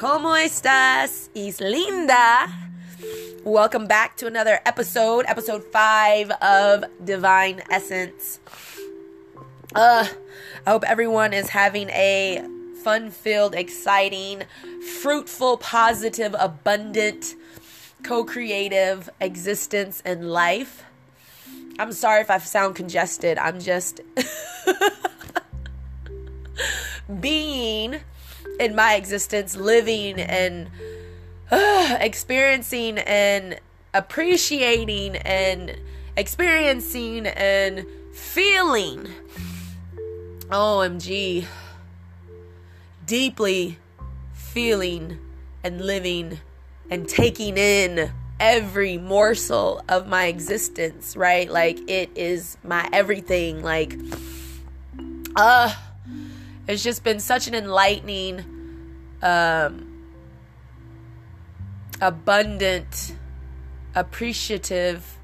¿Cómo estás, Is linda. Welcome back to another episode, episode five of Divine Essence. Uh, I hope everyone is having a fun filled, exciting, fruitful, positive, abundant, co creative existence and life. I'm sorry if I sound congested. I'm just being in my existence, living and uh, experiencing and appreciating and experiencing and feeling. OMG. Deeply feeling and living and taking in every morsel of my existence, right? Like it is my everything. Like, uh, it's just been such an enlightening, um, abundant, appreciative,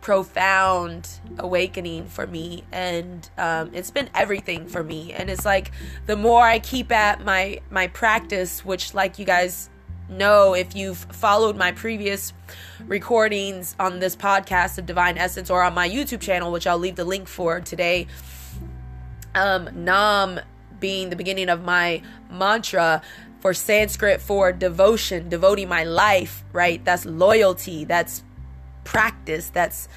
profound awakening for me. And um, it's been everything for me. And it's like the more i keep at my my practice which like you guys know if you've followed my previous recordings on this podcast of divine essence or on my youtube channel which i'll leave the link for today um, Nam being the beginning of my mantra for Sanskrit for devotion, devoting my life, right? That's loyalty, that's practice, that's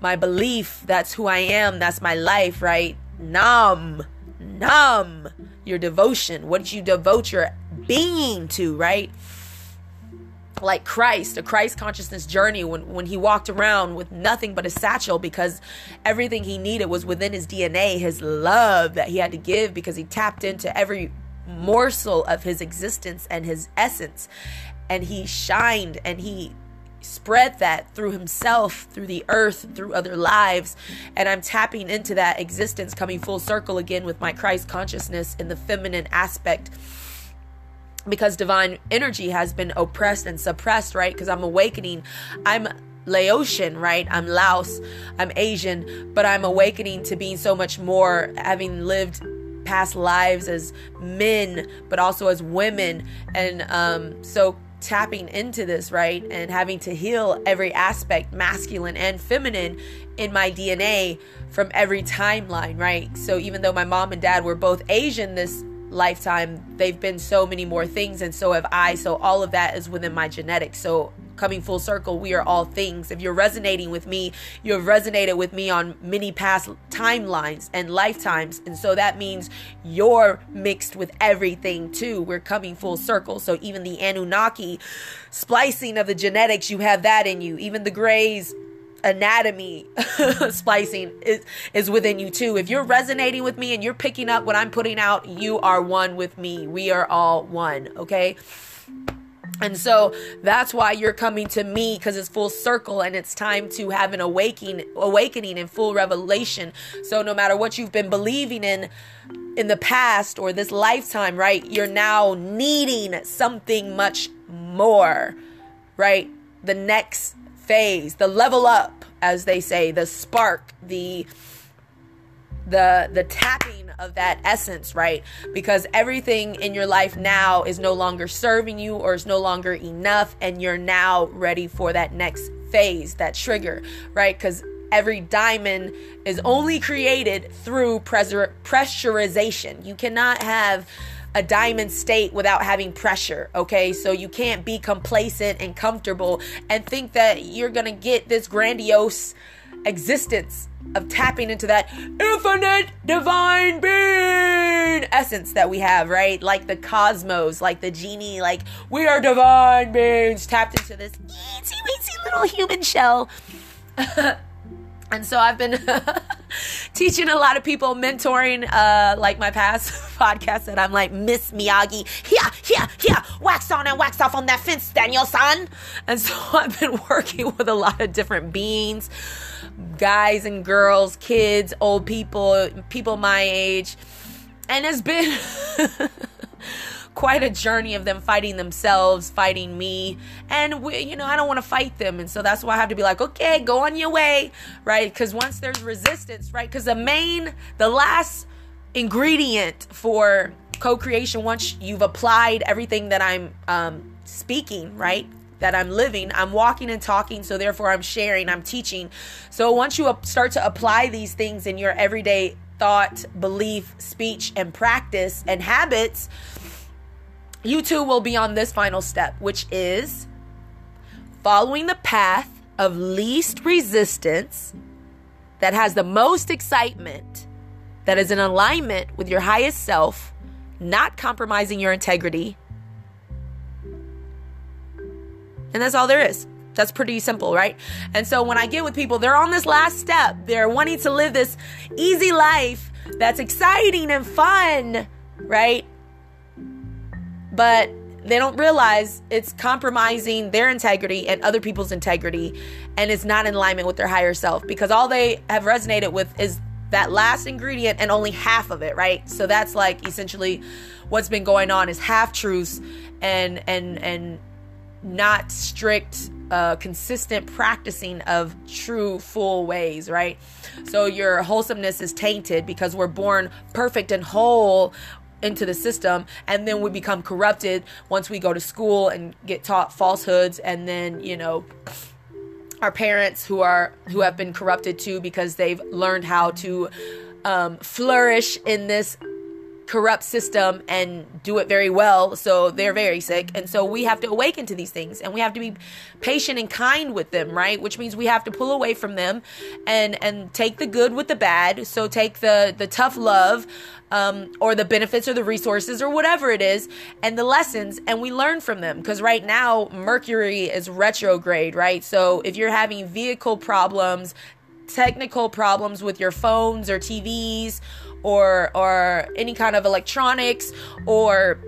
my belief, that's who I am, that's my life, right? Nam, Nam, your devotion. What you devote your being to, right? Like Christ, a Christ consciousness journey when, when he walked around with nothing but a satchel because everything he needed was within his DNA, his love that he had to give because he tapped into every morsel of his existence and his essence. And he shined and he spread that through himself, through the earth, through other lives. And I'm tapping into that existence, coming full circle again with my Christ consciousness in the feminine aspect because divine energy has been oppressed and suppressed, right? Because I'm awakening. I'm Laotian, right? I'm Laos, I'm Asian, but I'm awakening to being so much more, having lived past lives as men, but also as women. And um, so tapping into this, right? And having to heal every aspect, masculine and feminine, in my DNA from every timeline, right? So even though my mom and dad were both Asian, this lifetime, they've been so many more things, and so have I. So all of that is within my genetics. So coming full circle, we are all things. If you're resonating with me, you have resonated with me on many past timelines and lifetimes. And so that means you're mixed with everything too. We're coming full circle. So even the Anunnaki splicing of the genetics, you have that in you. Even the Greys anatomy splicing is, is within you too. If you're resonating with me and you're picking up what I'm putting out, you are one with me. We are all one, okay? And so that's why you're coming to me because it's full circle and it's time to have an awakening awakening in full revelation. So no matter what you've been believing in in the past or this lifetime, right? You're now needing something much more, right? The next phase, the level up, as they say, the spark, the the the tapping of that essence, right? Because everything in your life now is no longer serving you or is no longer enough and you're now ready for that next phase, that trigger, right? Cuz every diamond is only created through pressurization. You cannot have a diamond state without having pressure, okay? So you can't be complacent and comfortable and think that you're gonna get this grandiose existence of tapping into that infinite divine being essence that we have, right? Like the cosmos, like the genie, like we are divine beings tapped into this eensy weensy little human shell. And so I've been teaching a lot of people, mentoring, uh, like my past podcast that I'm like, Miss Miyagi, yeah, yeah, yeah, wax on and wax off on that fence, Daniel-san. And so I've been working with a lot of different beings, guys and girls, kids, old people, people my age. And it's been quite a journey of them fighting themselves, fighting me. And, we, you know, I don't want to fight them. And so that's why I have to be like, okay, go on your way, right? Because once there's resistance, right? Because the main, the last ingredient for co-creation once you've applied everything that i'm um, speaking right that i'm living i'm walking and talking so therefore i'm sharing i'm teaching so once you start to apply these things in your everyday thought belief speech and practice and habits you too will be on this final step which is following the path of least resistance that has the most excitement that is in alignment with your highest self not compromising your integrity. And that's all there is. That's pretty simple, right? And so when I get with people, they're on this last step. They're wanting to live this easy life that's exciting and fun, right? But they don't realize it's compromising their integrity and other people's integrity and it's not in alignment with their higher self because all they have resonated with is that last ingredient and only half of it, right? So that's like essentially what's been going on is half truths and and and not strict uh, consistent practicing of true full ways right so your wholesomeness is tainted because we're born perfect and whole into the system and then we become corrupted once we go to school and get taught falsehoods and then you know our parents who are who have been corrupted too because they've learned how to um, flourish in this corrupt system and do it very well so they're very sick. And so we have to awaken to these things and we have to be patient and kind with them right? Which means we have to pull away from them and and take the good with the bad. So take the the tough love um, or the benefits or the resources or whatever it is and the lessons and we learn from them. Because right now mercury is retrograde right? So if you're having vehicle problems technical problems with your phones or TVs or or any kind of electronics or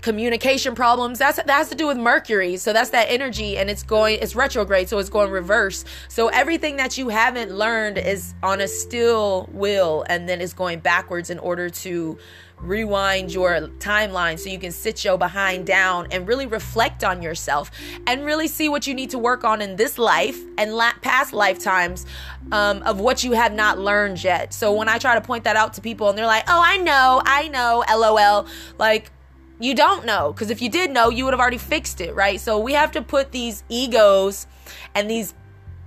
communication problems. That's that has to do with mercury. So that's that energy and it's going it's retrograde. So it's going reverse. So everything that you haven't learned is on a still will and then is going backwards in order to rewind your timeline so you can sit your behind down and really reflect on yourself and really see what you need to work on in this life and la- past lifetimes um, of what you have not learned yet. So when I try to point that out to people and they're like, oh, I know, I know, lol, like, you don't know because if you did know, you would have already fixed it, right? So we have to put these egos and these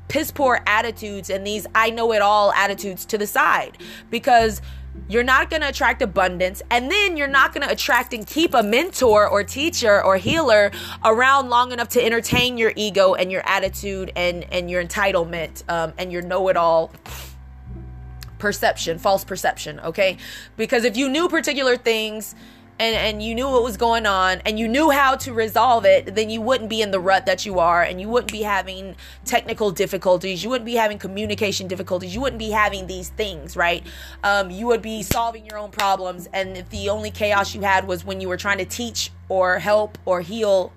piss poor attitudes and these I know it all attitudes to the side because you're not going to attract abundance and then you're not going to attract and keep a mentor or teacher or healer around long enough to entertain your ego and your attitude and and your entitlement um, and your know-it-all perception false perception okay? Because if you knew particular things and and you knew what was going on and you knew how to resolve it then you wouldn't be in the rut that you are and you wouldn't be having technical difficulties. You wouldn't be having communication difficulties. You wouldn't be having these things right? Um, you would be solving your own problems and if the only chaos you had was when you were trying to teach or help or heal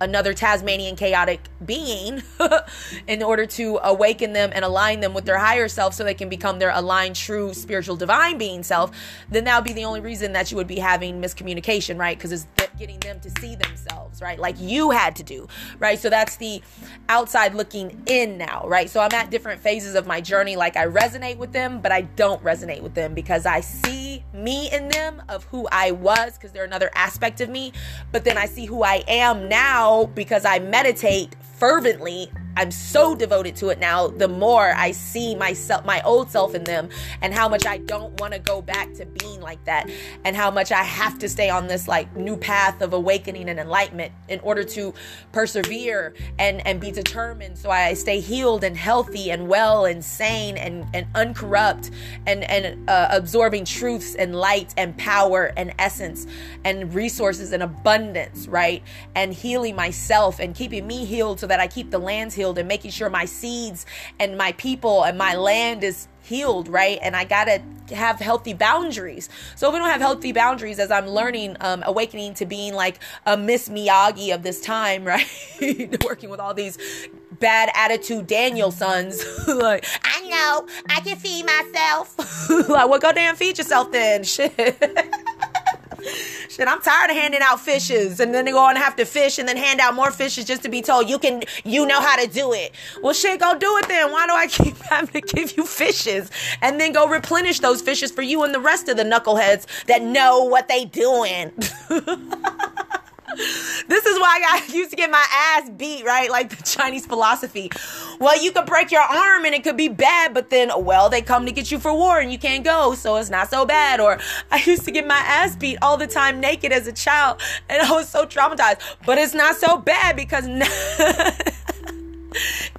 another Tasmanian chaotic being in order to awaken them and align them with their higher self so they can become their aligned, true, spiritual, divine being self, then that would be the only reason that you would be having miscommunication, right? Because it's getting them to see themselves, right? Like you had to do, right? So that's the outside looking in now, right? So I'm at different phases of my journey. Like I resonate with them, but I don't resonate with them because I see me in them of who I was because they're another aspect of me. But then I see who I am now because I meditate fervently I'm so devoted to it now, the more I see myself, my old self in them, and how much I don't want to go back to being like that, and how much I have to stay on this like new path of awakening and enlightenment in order to persevere and and be determined. So I stay healed and healthy and well and sane and and uncorrupt and and uh, absorbing truths and light and power and essence and resources and abundance, right? And healing myself and keeping me healed so that I keep the lands healed healed and making sure my seeds and my people and my land is healed, right? And I gotta have healthy boundaries. So if we don't have healthy boundaries, as I'm learning, um, awakening to being like a Miss Miyagi of this time, right? Working with all these bad attitude Daniel-sans. like, I know, I can feed myself. like, well, go damn feed yourself then. Shit. Shit, I'm tired of handing out fishes and then they go and have to fish and then hand out more fishes just to be told you can, you know how to do it. Well, shit, go do it then. Why do I keep having to give you fishes and then go replenish those fishes for you and the rest of the knuckleheads that know what they doing? this is why I used to get my ass beat, right? Like the Chinese philosophy. Well, you could break your arm and it could be bad, but then, well, they come to get you for war and you can't go, so it's not so bad. Or I used to get my ass beat all the time naked as a child and I was so traumatized, but it's not so bad because.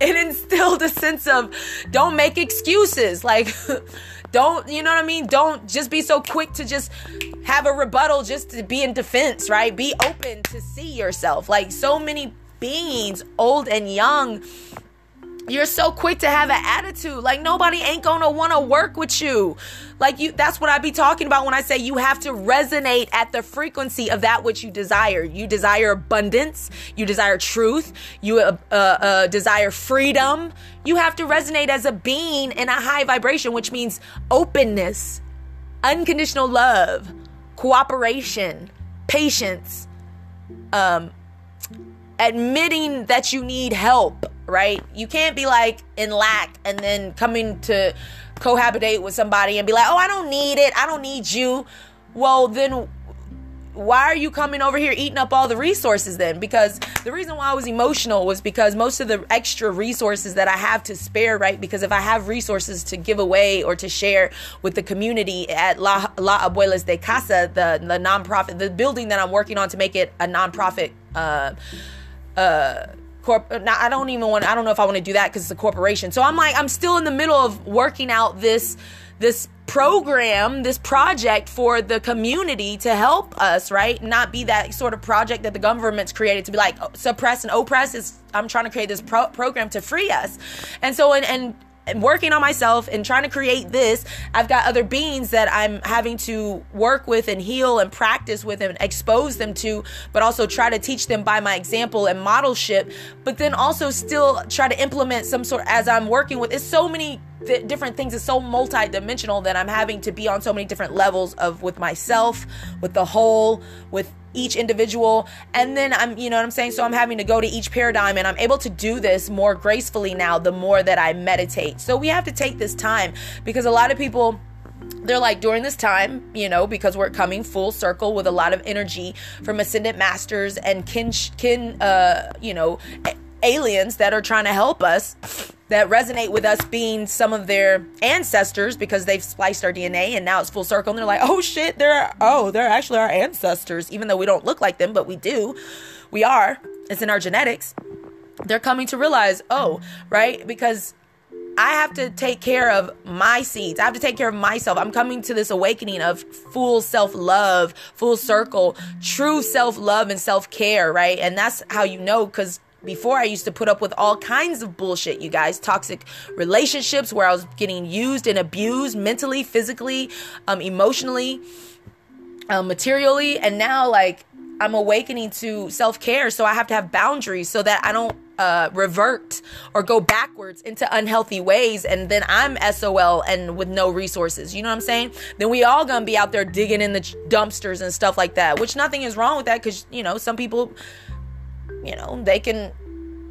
it instilled a sense of don't make excuses. Like, don't, you know what I mean? Don't just be so quick to just have a rebuttal just to be in defense, right? Be open to see yourself. Like so many beings, old and young, you're so quick to have an attitude. Like nobody ain't gonna want to work with you. Like you that's what i be talking about when i say you have to resonate at the frequency of that which you desire. You desire abundance. You desire truth. You uh, uh, uh, desire freedom. You have to resonate as a being in a high vibration which means openness unconditional love cooperation patience um admitting that you need help right? You can't be like in lack and then coming to cohabitate with somebody and be like, oh, I don't need it. I don't need you. Well, then why are you coming over here eating up all the resources then? Because the reason why I was emotional was because most of the extra resources that I have to spare, right? Because if I have resources to give away or to share with the community at La, La Abuelas de Casa, the, the nonprofit, the building that I'm working on to make it a nonprofit, uh, uh, corp now I don't even want I don't know if I want to do that cuz it's a corporation. So I'm like I'm still in the middle of working out this this program, this project for the community to help us, right? Not be that sort of project that the government's created to be like oh, suppress and oppress. Is I'm trying to create this pro- program to free us, and so and and working on myself and trying to create this, I've got other beings that I'm having to work with and heal and practice with and expose them to, but also try to teach them by my example and modelship, but then also still try to implement some sort as I'm working with. It's so many th- different things. It's so multi-dimensional that I'm having to be on so many different levels of with myself, with the whole, with each individual and then i'm you know what i'm saying? So i'm having to go to each paradigm and i'm able to do this more gracefully now the more that i meditate. So we have to take this time because a lot of people they're like during this time, you know, because we're coming full circle with a lot of energy from ascendant masters and kin, kin, uh, you know, aliens that are trying to help us that resonate with us being some of their ancestors because they've spliced our DNA and now it's full circle and they're like, oh shit, they're oh, they're actually our ancestors, even though we don't look like them, but we do. We are. It's in our genetics. They're coming to realize, oh, right? Because I have to take care of my seeds. I have to take care of myself. I'm coming to this awakening of full self love, full circle, true self love and self care, right? And that's how you know because before I used to put up with all kinds of bullshit, you guys. Toxic relationships where I was getting used and abused mentally, physically, um, emotionally, um, materially. And now, like, I'm awakening to self care. So I have to have boundaries so that I don't uh, revert or go backwards into unhealthy ways and then I'm SOL and with no resources. You know what I'm saying? Then we all gonna be out there digging in the dumpsters and stuff like that, which nothing is wrong with that because, you know, some people you know, they can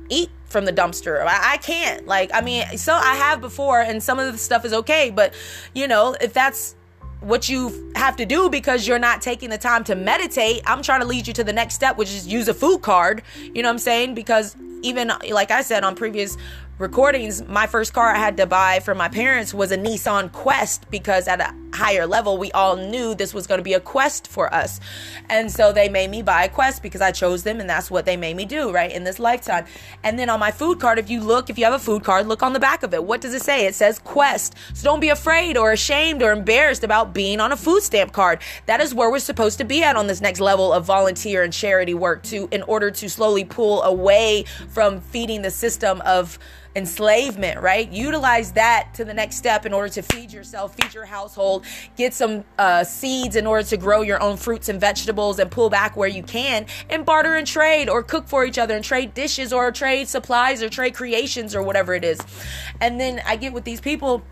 eat from the dumpster. I, I, can't. Like, I mean, so I have before, and some of the stuff is okay, but you know, if that's what you have to do because you're not taking the time to meditate, I'm trying to lead you to the next step, which is use a food card. You know what I'm saying? Because even like I said on previous recordings, my first car I had to buy for my parents was a Nissan Quest because at a higher level, we all knew this was going to be a quest for us. And so they made me buy a quest because I chose them and that's what they made me do, right, in this lifetime. And then on my food card, if you look, if you have a food card, look on the back of it. What does it say? It says quest. So don't be afraid or ashamed or embarrassed about being on a food stamp card. That is where we're supposed to be at on this next level of volunteer and charity work to in order to slowly pull away from feeding the system of enslavement, right? Utilize that to the next step in order to feed yourself, feed your household, get some uh, seeds in order to grow your own fruits and vegetables and pull back where you can and barter and trade or cook for each other and trade dishes or trade supplies or trade creations or whatever it is. And then I get with these people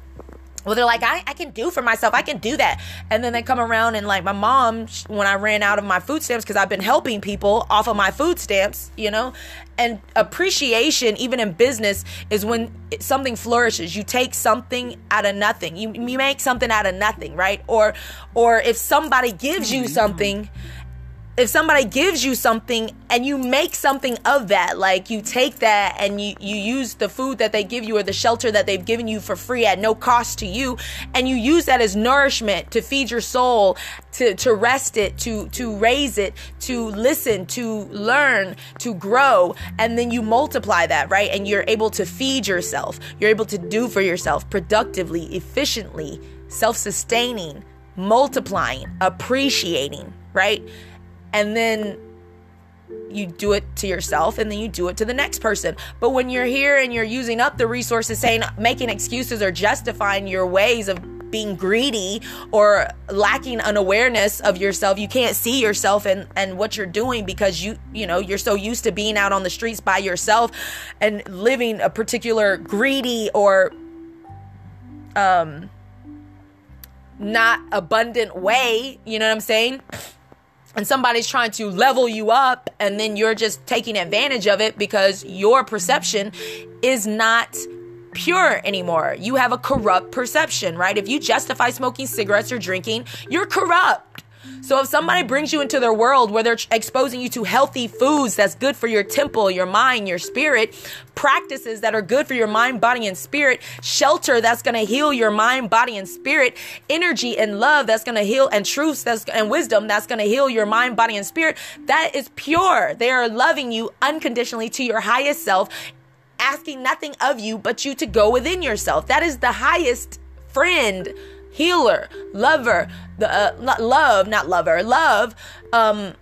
well they're like I, I can do for myself. I can do that. And then they come around and like my mom when i ran out of my food stamps because i've been helping people off of my food stamps you know? And appreciation even in business is when something flourishes. You take something out of nothing. You, you make something out of nothing right? Or or if somebody gives you mm-hmm. something if somebody gives you something and you make something of that like you take that and you you use the food that they give you or the shelter that they've given you for free at no cost to you and you use that as nourishment to feed your soul to to rest it to to raise it to listen to learn to grow and then you multiply that right? And you're able to feed yourself. You're able to do for yourself productively efficiently self-sustaining multiplying appreciating right and then you do it to yourself and then you do it to the next person. But when you're here and you're using up the resources, saying, making excuses or justifying your ways of being greedy or lacking an awareness of yourself you can't see yourself and and what you're doing because you you know you're so used to being out on the streets by yourself and living a particular greedy or um not abundant way you know what i'm saying and somebody's trying to level you up and then you're just taking advantage of it because your perception is not pure anymore. You have a corrupt perception, right? If you justify smoking cigarettes or drinking, you're corrupt. So if somebody brings you into their world where they're exposing you to healthy foods that's good for your temple, your mind, your spirit, practices that are good for your mind, body, and spirit, shelter that's going to heal your mind, body, and spirit, energy and love that's going to heal, and truths that's and wisdom that's going to heal your mind, body, and spirit, that is pure. They are loving you unconditionally to your highest self asking nothing of you but you to go within yourself. That is the highest friend healer, lover, the uh, love, not lover, love, um,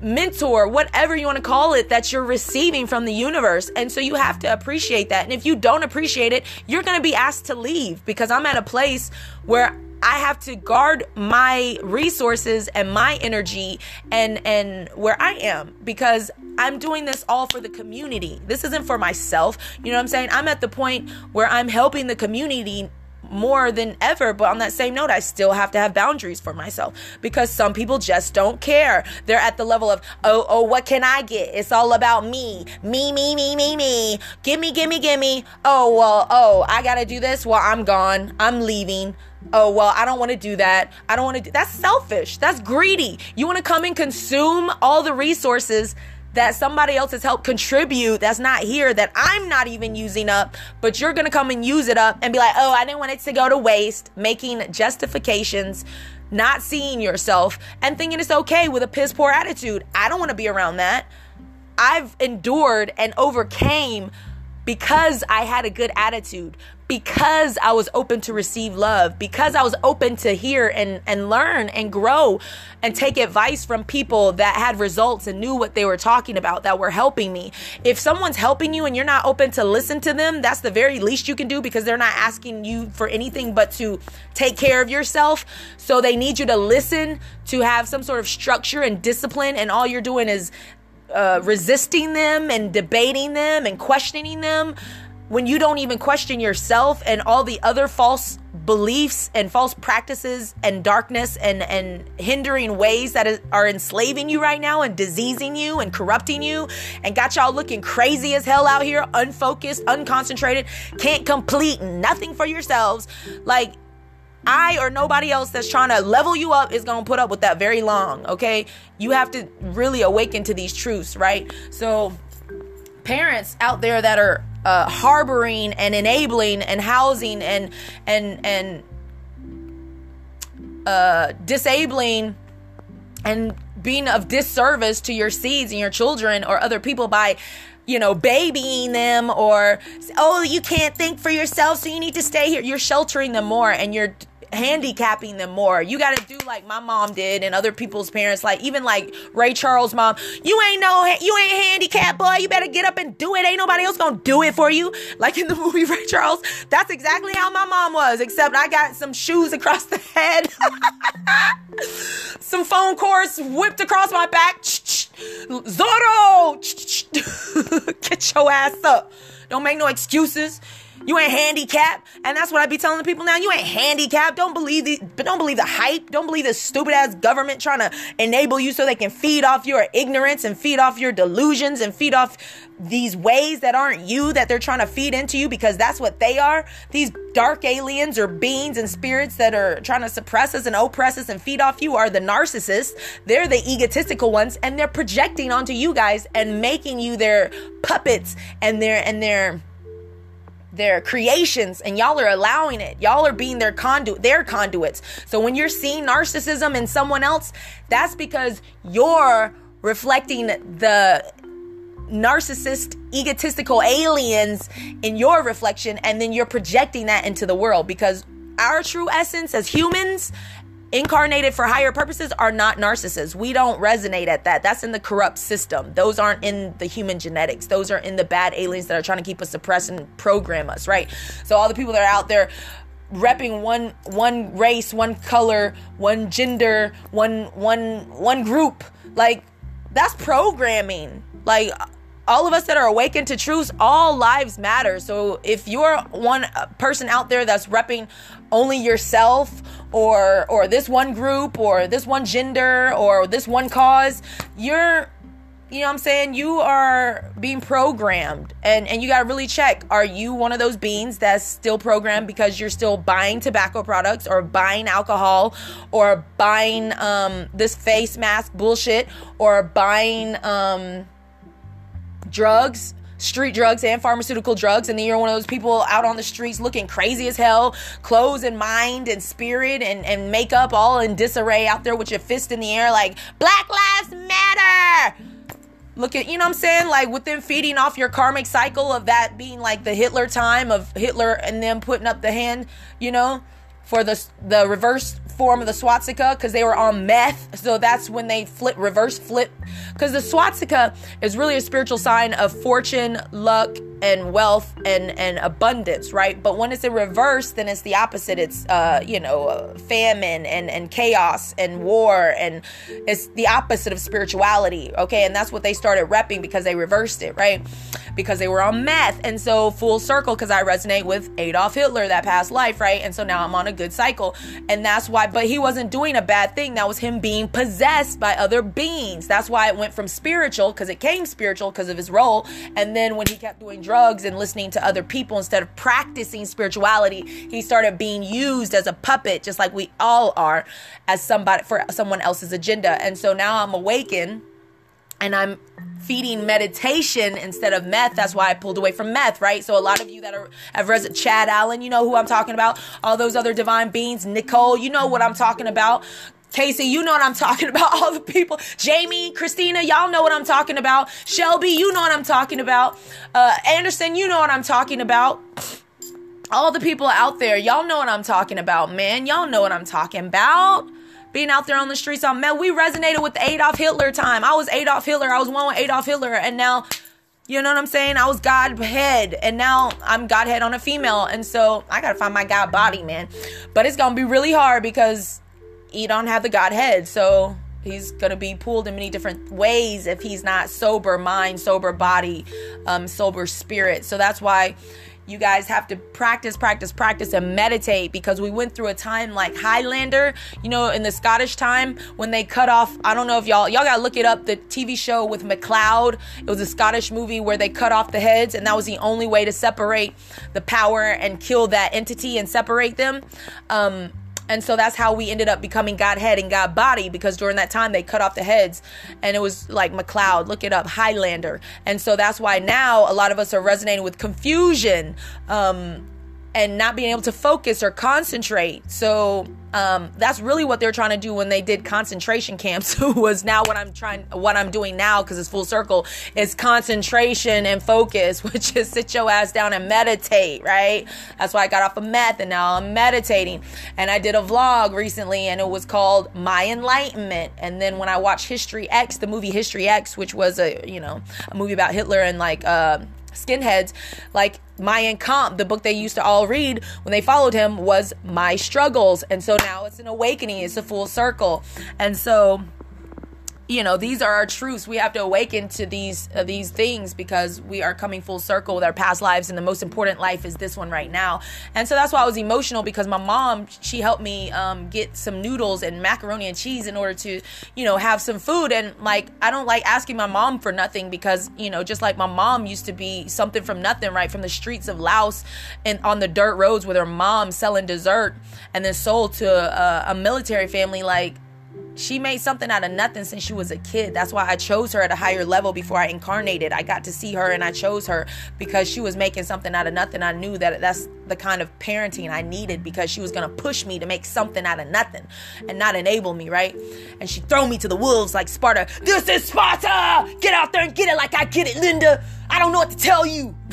mentor, whatever you want to call it, that you're receiving from the universe. And so you have to appreciate that. And if you don't appreciate it, you're going to be asked to leave because I'm at a place where I have to guard my resources and my energy and and where I am because I'm doing this all for the community. This isn't for myself. You know what I'm saying? I'm at the point where I'm helping the community more than ever. But on that same note, I still have to have boundaries for myself because some people just don't care. They're at the level of, oh, oh, what can I get? It's all about me. Me, me, me, me, me. Gimme, gimme, gimme. Oh, well, oh, I gotta do this. Well, I'm gone. I'm leaving. Oh, well, I don't want to do that. I don't want to do that's selfish. That's greedy. You want to come and consume all the resources that somebody else has helped contribute that's not here that I'm not even using up, but you're gonna come and use it up and be like, oh, I didn't want it to go to waste, making justifications, not seeing yourself, and thinking it's okay with a piss poor attitude. I don't wanna be around that. I've endured and overcame because I had a good attitude, because I was open to receive love, because I was open to hear and, and learn and grow and take advice from people that had results and knew what they were talking about that were helping me. If someone's helping you and you're not open to listen to them, that's the very least you can do because they're not asking you for anything but to take care of yourself. So they need you to listen, to have some sort of structure and discipline, and all you're doing is uh, resisting them and debating them and questioning them when you don't even question yourself and all the other false beliefs and false practices and darkness and and hindering ways that is, are enslaving you right now and diseasing you and corrupting you and got y'all looking crazy as hell out here unfocused unconcentrated can't complete nothing for yourselves. Like I or nobody else that's trying to level you up is going to put up with that very long, okay? You have to really awaken to these truths, right? So, parents out there that are uh, harboring and enabling and housing and and and uh, disabling and being of disservice to your seeds and your children or other people by you know, babying them or, oh, you can't think for yourself, so you need to stay here. You're sheltering them more and you're handicapping them more. You got to do like my mom did and other people's parents, like even like Ray Charles' mom. You ain't no, you ain't handicapped, boy. You better get up and do it. Ain't nobody else gonna do it for you. Like in the movie Ray Charles, that's exactly how my mom was, except I got some shoes across the head, some phone cords whipped across my back. Zorro, get your ass up. Don't make no excuses. You ain't handicapped. And that's what I be telling the people now. You ain't handicapped. Don't believe the but don't believe the hype. Don't believe the stupid ass government trying to enable you so they can feed off your ignorance and feed off your delusions and feed off these ways that aren't you that they're trying to feed into you because that's what they are. These dark aliens or beings and spirits that are trying to suppress us and oppress us and feed off you are the narcissists. They're the egotistical ones and they're projecting onto you guys and making you their puppets and their and their their creations and y'all are allowing it. Y'all are being their conduit, their conduits. So when you're seeing narcissism in someone else, that's because you're reflecting the narcissist, egotistical aliens in your reflection, and then you're projecting that into the world because our true essence as humans incarnated for higher purposes are not narcissists. We don't resonate at that. That's in the corrupt system. Those aren't in the human genetics. Those are in the bad aliens that are trying to keep us suppressed and program us, right? So all the people that are out there repping one one race, one color, one gender, one one one group, like that's programming. Like all of us that are awakened to truth, all lives matter. So if you're one person out there that's repping only yourself or or this one group or this one gender or this one cause, you're you know what I'm saying? You are being programmed and, and you got to really check. Are you one of those beings that's still programmed because you're still buying tobacco products or buying alcohol or buying um, this face mask bullshit or buying um, drugs street drugs and pharmaceutical drugs and then you're one of those people out on the streets looking crazy as hell clothes and mind and spirit and, and makeup all in disarray out there with your fist in the air like black lives matter! Look at you know what i'm saying? Like with them feeding off your karmic cycle of that being like the hitler time of hitler and them putting up the hand you know for the the reverse form of the swastika because they were on meth. So that's when they flip, reverse flip. Because the swastika is really a spiritual sign of fortune, luck, and wealth and and abundance, right? But when it's in reverse, then it's the opposite. It's uh, you know, uh, famine and and chaos and war, and it's the opposite of spirituality. Okay, and that's what they started repping because they reversed it, right? Because they were on meth, and so full circle. Because I resonate with Adolf Hitler, that past life, right? And so now I'm on a good cycle, and that's why. But he wasn't doing a bad thing. That was him being possessed by other beings. That's why it went from spiritual because it came spiritual because of his role, and then when he kept doing drugs and listening to other people instead of practicing spirituality, he started being used as a puppet, just like we all are, as somebody for someone else's agenda. And so now I'm awakened and I'm feeding meditation instead of meth. That's why I pulled away from meth, right? So a lot of you that are have read Chad Allen, you know who I'm talking about. All those other divine beings, Nicole, you know what I'm talking about. Casey, you know what I'm talking about. All the people, Jamie, Christina, y'all know what I'm talking about. Shelby, you know what I'm talking about. Uh, Anderson, you know what I'm talking about. All the people out there, y'all know what I'm talking about, man. Y'all know what I'm talking about. Being out there on the streets, on man, we resonated with Adolf Hitler time. I was Adolf Hitler. I was one with Adolf Hitler, and now you know what I'm saying? I was Godhead, and now I'm Godhead on a female, and so I gotta find my God body, man. But it's gonna be really hard because he don't have the Godhead. So he's to be pulled in many different ways if he's not sober mind, sober body, um, sober spirit. So that's why you guys have to practice, practice, practice, and meditate because we went through a time like Highlander, you know, in the Scottish time when they cut off. I don't know if y'all y'all gotta look it up. The TV show with MacLeod. It was a Scottish movie where they cut off the heads, and that was the only way to separate the power and kill that entity and separate them. Um, and so that's how we ended up becoming Godhead and God body because during that time they cut off the heads and it was like MacLeod, look it up, Highlander. And so that's why now a lot of us are resonating with confusion um, and not being able to focus or concentrate. So um, that's really what they're trying to do when they did concentration camps. was now what I'm trying, what I'm doing now because it's full circle is concentration and focus, which is sit your ass down and meditate. Right? That's why I got off of meth and now I'm meditating. And I did a vlog recently and it was called My Enlightenment. And then when I watched History X, the movie History X, which was a you know a movie about Hitler and like. Uh, skinheads like Mein Kampf, the book they used to all read when they followed him was My Struggles. And so now it's an awakening, it's a full circle. And so you know these are our truths. We have to awaken to these uh, these things because we are coming full circle with our past lives and the most important life is this one right now. And so that's why i was emotional because my mom she helped me um, get some noodles and macaroni and cheese in order to you know have some food. And like i don't like asking my mom for nothing because you know just like my mom used to be something from nothing right from the streets of laos and on the dirt roads with her mom selling dessert and then sold to a, a military family like she made something out of nothing since she was a kid. That's why I chose her at a higher level before I incarnated. I got to see her and I chose her because she was making something out of nothing. I knew that that's the kind of parenting I needed because she was going to push me to make something out of nothing and not enable me, right? And she throw me to the wolves like Sparta. This is Sparta! Get out there and get it like I get it, Linda. I don't know what to tell you.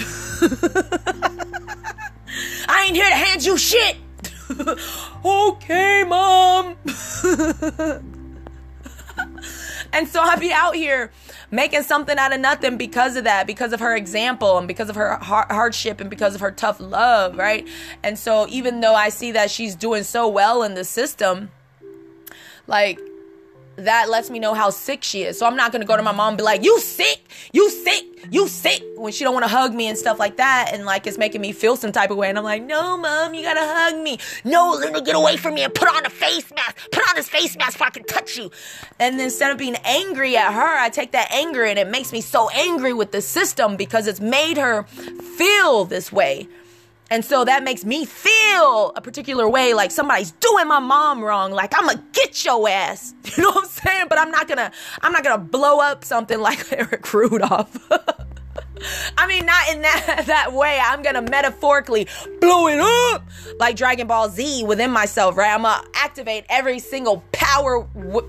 I ain't here to hand you shit. okay, mom. and so I be out here making something out of nothing because of that, because of her example and because of her hardship and because of her tough love, right? And so even though I see that she's doing so well in the system, like that lets me know how sick she is. So I'm not gonna go to my mom and be like, "You sick? You sick? You sick?" When she don't want to hug me and stuff like that, and like it's making me feel some type of way. And I'm like, "No, mom, you gotta hug me. No, Linda, get away from me and put on a face mask. Put on this face mask so I can touch you." And instead of being angry at her, I take that anger and it makes me so angry with the system because it's made her feel this way. And so that makes me feel a particular way, like somebody's doing my mom wrong. Like I'm gonna get your ass. You know what I'm saying? But I'm not gonna, I'm not gonna blow up something like Eric Rudolph. I mean, not in that that way. I'm gonna metaphorically blow it up like Dragon Ball Z within myself, right? I'm gonna activate every single power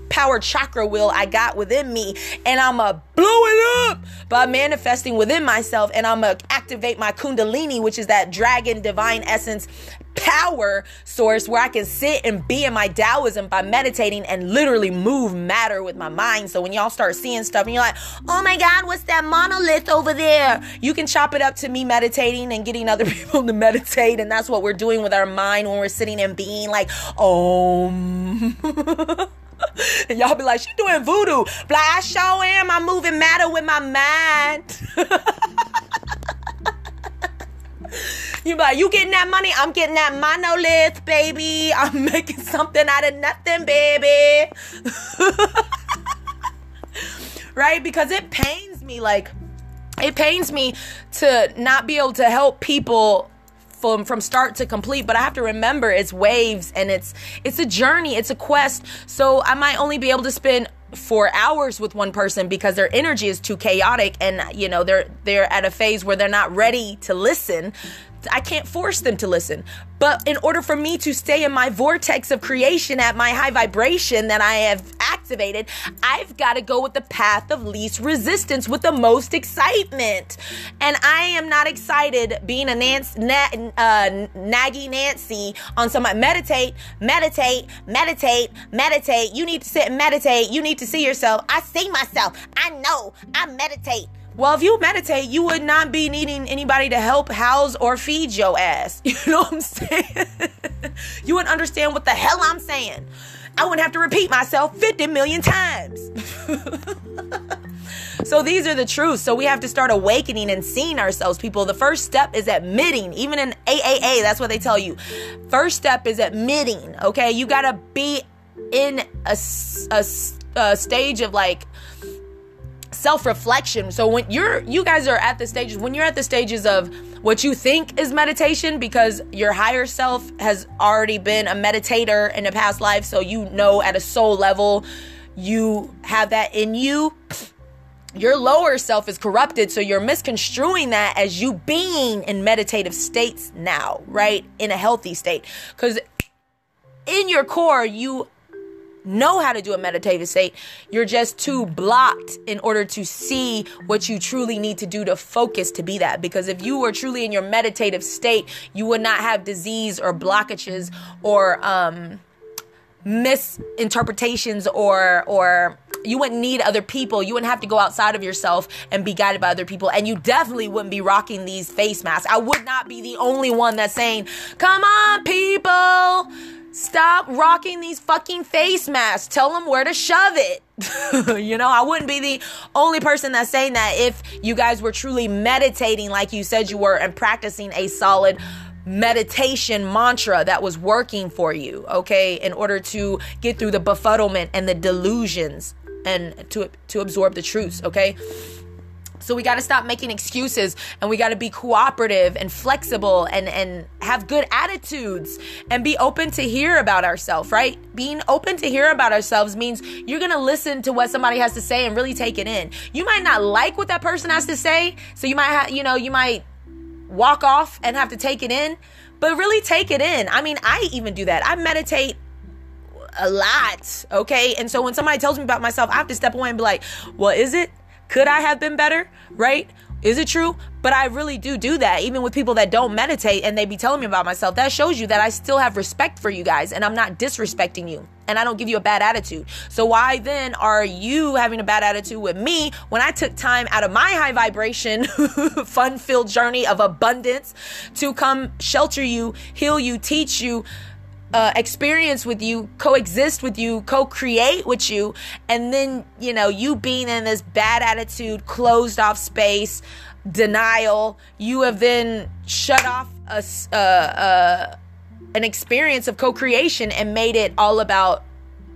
power chakra wheel I got within me, and I'm gonna blow it up by manifesting within myself, and I'm gonna activate my Kundalini, which is that dragon divine essence power source where I can sit and be in my Taoism by meditating and literally move matter with my mind. So when y'all start seeing stuff and you're like, oh my God, what's that monolith over there? You can chop it up to me meditating and getting other people to meditate. And that's what we're doing with our mind when we're sitting and being like, oh. and y'all be like, she doing voodoo. But I sure am. I'm moving matter with my mind. You like, you getting that money? I'm getting that monolith, baby. I'm making something out of nothing, baby. right? Because it pains me. Like, it pains me to not be able to help people from from start to complete but i have to remember it's waves and it's it's a journey it's a quest so i might only be able to spend four hours with one person because their energy is too chaotic and you know they're they're at a phase where they're not ready to listen I can't force them to listen. But in order for me to stay in my vortex of creation at my high vibration that I have activated, I've got to go with the path of least resistance with the most excitement. And I am not excited being a Nancy, na- uh, naggy Nancy on some meditate, meditate, meditate, meditate. You need to sit and meditate. You need to see yourself. I see myself. I know. I meditate. Well, if you meditate, you would not be needing anybody to help house or feed your ass. You know what I'm saying? you wouldn't understand what the hell I'm saying. I wouldn't have to repeat myself 50 million times. so these are the truths. So we have to start awakening and seeing ourselves, people. The first step is admitting, even in AAA, that's what they tell you. First step is admitting, okay? You got to be in a, a, a stage of like, self-reflection. So when you're you guys are at the stages when you're at the stages of what you think is meditation because your higher self has already been a meditator in a past life, so you know at a soul level you have that in you. Your lower self is corrupted, so you're misconstruing that as you being in meditative states now, right? In a healthy state. Because in your core, you know how to do a meditative state. You're just too blocked in order to see what you truly need to do to focus to be that. Because if you were truly in your meditative state, you would not have disease or blockages or um, misinterpretations or or you wouldn't need other people. You wouldn't have to go outside of yourself and be guided by other people. And you definitely wouldn't be rocking these face masks. I would not be the only one that's saying, "Come on, people." Stop rocking these fucking face masks. Tell them where to shove it. you know, I wouldn't be the only person that's saying that if you guys were truly meditating like you said you were and practicing a solid meditation mantra that was working for you, okay, in order to get through the befuddlement and the delusions and to to absorb the truths, okay? So we got to stop making excuses and we got to be cooperative and flexible and and have good attitudes and be open to hear about ourselves, right? Being open to hear about ourselves means you're going to listen to what somebody has to say and really take it in. You might not like what that person has to say, so you might have, you know, you might walk off and have to take it in, but really take it in. I mean, I even do that. I meditate a lot, okay? And so when somebody tells me about myself, I have to step away and be like, "Well, is it? Could I have been better? Right? Is it true? But I really do do that, even with people that don't meditate and they be telling me about myself. That shows you that I still have respect for you guys and I'm not disrespecting you and I don't give you a bad attitude. So why then are you having a bad attitude with me when I took time out of my high vibration, fun filled journey of abundance to come shelter you, heal you, teach you? Uh, experience with you, coexist with you, co create with you, and then, you know, you being in this bad attitude, closed off space, denial, you have then shut off a, uh, uh, an experience of co creation and made it all about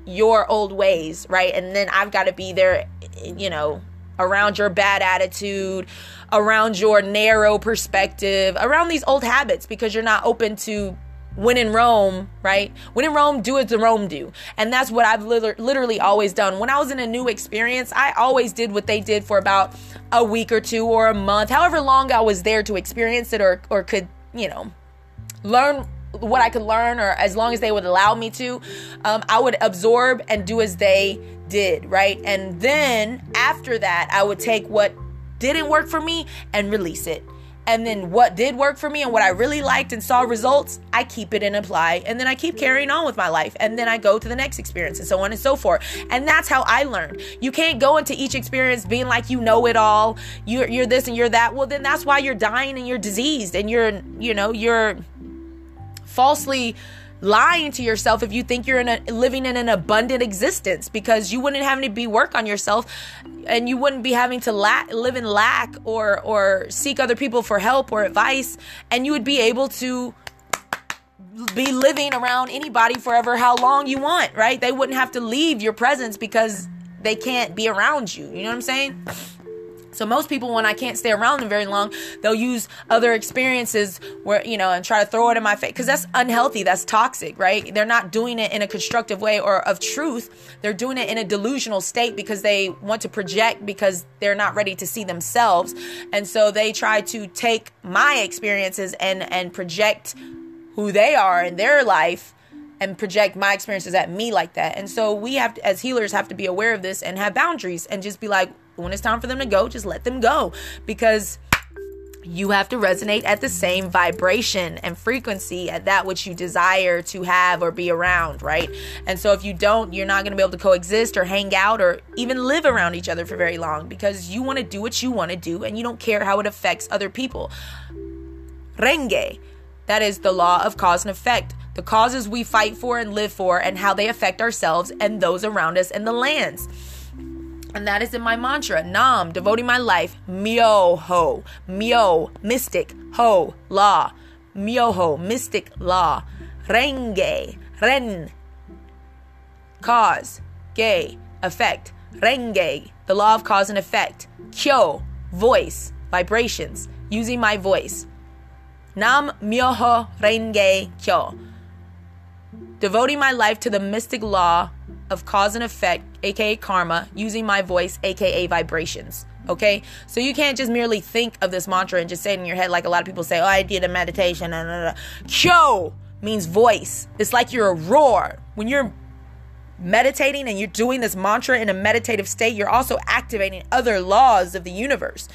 your old ways, right? And then I've got to be there, you know, around your bad attitude, around your narrow perspective, around these old habits because you're not open to when in Rome, right? When in Rome, do as the Rome do. And that's what I've literally always done. When I was in a new experience, I always did what they did for about a week or two or a month, however long I was there to experience it or, or could, you know, learn what I could learn or as long as they would allow me to. Um, I would absorb and do as they did, right? And then after that, I would take what didn't work for me and release it and then what did work for me and what I really liked and saw results, I keep it and apply. And then I keep carrying on with my life. And then I go to the next experience and so on and so forth. And that's how I learned. You can't go into each experience being like you know it all. You're, you're this and you're that. Well, then that's why you're dying and you're diseased and you're, you know, you're falsely lying to yourself if you think you're in a, living in an abundant existence because you wouldn't have to be work on yourself and you wouldn't be having to la- live in lack or or seek other people for help or advice. And you would be able to be living around anybody forever how long you want right? They wouldn't have to leave your presence because they can't be around you. You know what i'm saying so most people, when I can't stay around them very long, they'll use other experiences where, you know, and try to throw it in my face because that's unhealthy. That's toxic, right? They're not doing it in a constructive way or of truth. They're doing it in a delusional state because they want to project because they're not ready to see themselves. And so they try to take my experiences and, and project who they are in their life and project my experiences at me like that. And so we have to, as healers have to be aware of this and have boundaries and just be like, when it's time for them to go, just let them go because you have to resonate at the same vibration and frequency at that which you desire to have or be around, right? And so if you don't, you're not going to be able to coexist or hang out or even live around each other for very long because you want to do what you want to do and you don't care how it affects other people. Renge, that is the law of cause and effect. The causes we fight for and live for and how they affect ourselves and those around us and the lands. And that is in my mantra. Nam, devoting my life. Myo ho. Myo, mystic. Ho, law. Myo ho, mystic law. Renge, ren. Cause, ge, effect. Renge, the law of cause and effect. Kyo, voice, vibrations. Using my voice. Nam myoho renge kyo. Devoting my life to the mystic law of cause and effect, aka karma, using my voice, aka vibrations. Okay? So you can't just merely think of this mantra and just say it in your head like a lot of people say, oh, I did a meditation. Nah. Kyo means voice. It's like you're a roar. When you're meditating and you're doing this mantra in a meditative state, you're also activating other laws of the universe.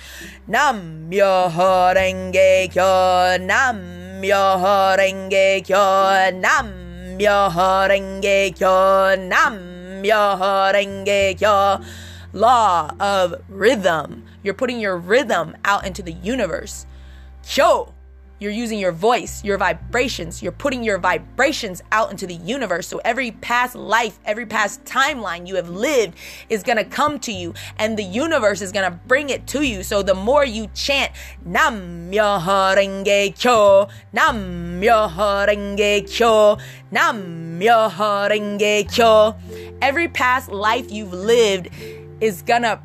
Nam myoho renge kyo, nam myoho renge kyo, nam Myoho Kyo, Nam Myoho Kyo. Law of rhythm. You're putting your rhythm out into the universe. Kyo, you're using your voice, your vibrations. You're putting your vibrations out into the universe. So every past life, every past timeline you have lived is going to come to you and the universe is going to bring it to you. So the more you chant Nam Myoho Renge Kyo, Nam Myoho Renge Kyo, Nam Myoho Renge Kyo, every past life you've lived is going to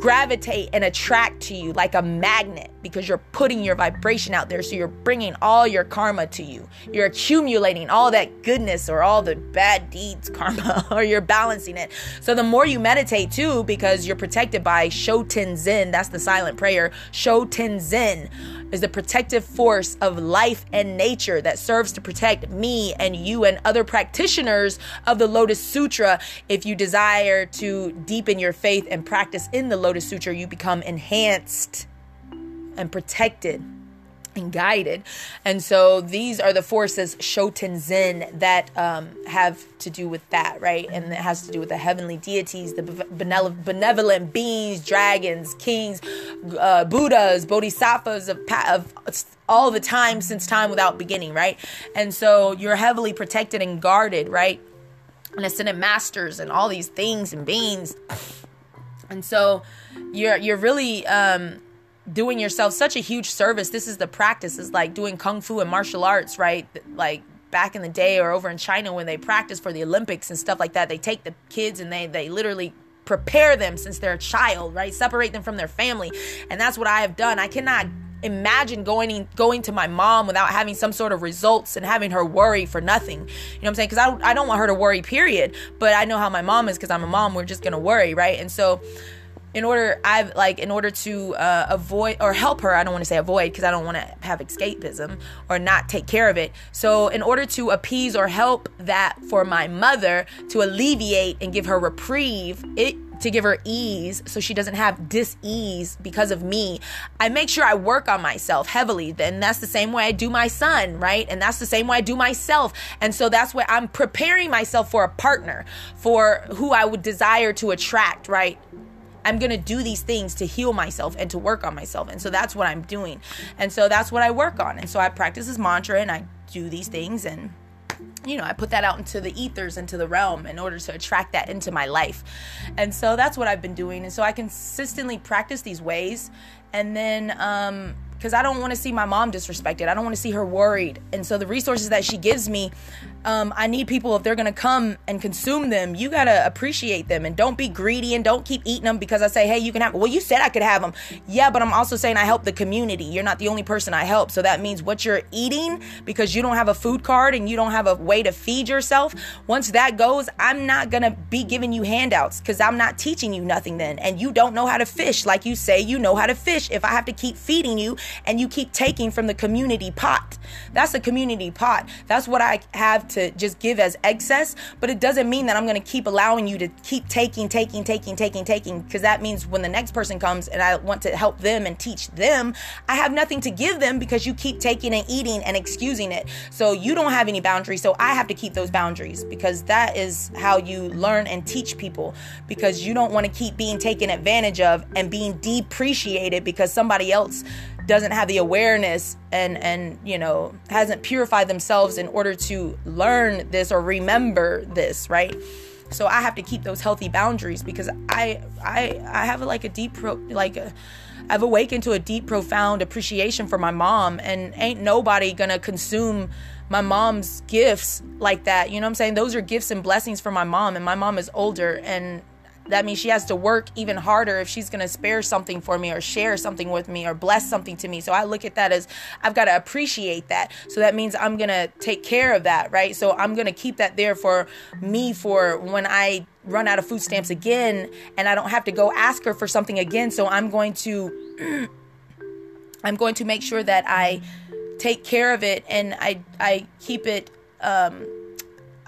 gravitate and attract to you like a magnet because you're putting your vibration out there. So you're bringing all your karma to you. You're accumulating all that goodness or all the bad deeds karma, or you're balancing it. So the more you meditate too, because you're protected by Shoten Zen, that's the silent prayer. Shoten Zen is the protective force of life and nature that serves to protect me and you and other practitioners of the Lotus Sutra. If you desire to deepen your faith and practice in the Lotus Sutra, you become enhanced and protected and guided. And so these are the forces Shoten Zen that um, have to do with that, right? And it has to do with the heavenly deities, the benevolent beings, dragons, kings, uh, Buddhas, bodhisattvas of, of all the time since time without beginning, right? And so you're heavily protected and guarded, right? And ascended masters and all these things and beings. And so you're you're really um doing yourself such a huge service. This is the practice. Is like doing kung fu and martial arts, right? Like back in the day or over in China when they practice for the Olympics and stuff like that. They take the kids and they they literally prepare them since they're a child, right? Separate them from their family. And that's what I have done. I cannot imagine going going to my mom without having some sort of results and having her worry for nothing. You know what I'm saying? Because I, I don't want her to worry, period. But I know how my mom is because I'm a mom. We're just going to worry, right? And so in order I've like in order to uh, avoid or help her. I don't want to say avoid because I don't want to have escapism or not take care of it. So in order to appease or help that for my mother to alleviate and give her reprieve, it to give her ease so she doesn't have dis-ease because of me i make sure i work on myself heavily then that's the same way i do my son right and that's the same way i do myself and so that's why i'm preparing myself for a partner for who i would desire to attract right I'm going to do these things to heal myself and to work on myself. And so that's what I'm doing. And so that's what I work on. And so I practice this mantra and I do these things and you know, I put that out into the ethers, into the realm in order to attract that into my life. And so that's what I've been doing. And so I consistently practice these ways. And then um, because I don't want to see my mom disrespected. I don't want to see her worried. And so the resources that she gives me, um, I need people if they're gonna come and consume them, you gotta appreciate them and don't be greedy and don't keep eating them because I say, hey, you can have. Well, you said I could have them. Yeah, but I'm also saying I help the community. You're not the only person I help. So that means what you're eating because you don't have a food card and you don't have a way to feed yourself. Once that goes, I'm not gonna be giving you handouts because I'm not teaching you nothing then. And you don't know how to fish like you say you know how to fish. If I have to keep feeding you and you keep taking from the community pot. That's the community pot. That's what I have to just give as excess, but it doesn't mean that I'm going to keep allowing you to keep taking, taking, taking, taking, taking, because that means when the next person comes and I want to help them and teach them, I have nothing to give them because you keep taking and eating and excusing it. So you don't have any boundaries. So I have to keep those boundaries because that is how you learn and teach people because you don't want to keep being taken advantage of and being depreciated because somebody else doesn't have the awareness and and you know hasn't purified themselves in order to learn this or remember this right so i have to keep those healthy boundaries because i i i have like a deep pro like a I've awakened to a deep, profound appreciation for my mom, and ain't nobody gonna consume my mom's gifts like that. You know what I'm saying? Those are gifts and blessings for my mom, and my mom is older, and that means she has to work even harder if she's going to spare something for me or share something with me or bless something to me. So I look at that as I've got to appreciate that. So that means I'm going to take care of that, right? So I'm going to keep that there for me for when I run out of food stamps again and I don't have to go ask her for something again. So I'm going to I'm going to make sure that I take care of it and I I keep it um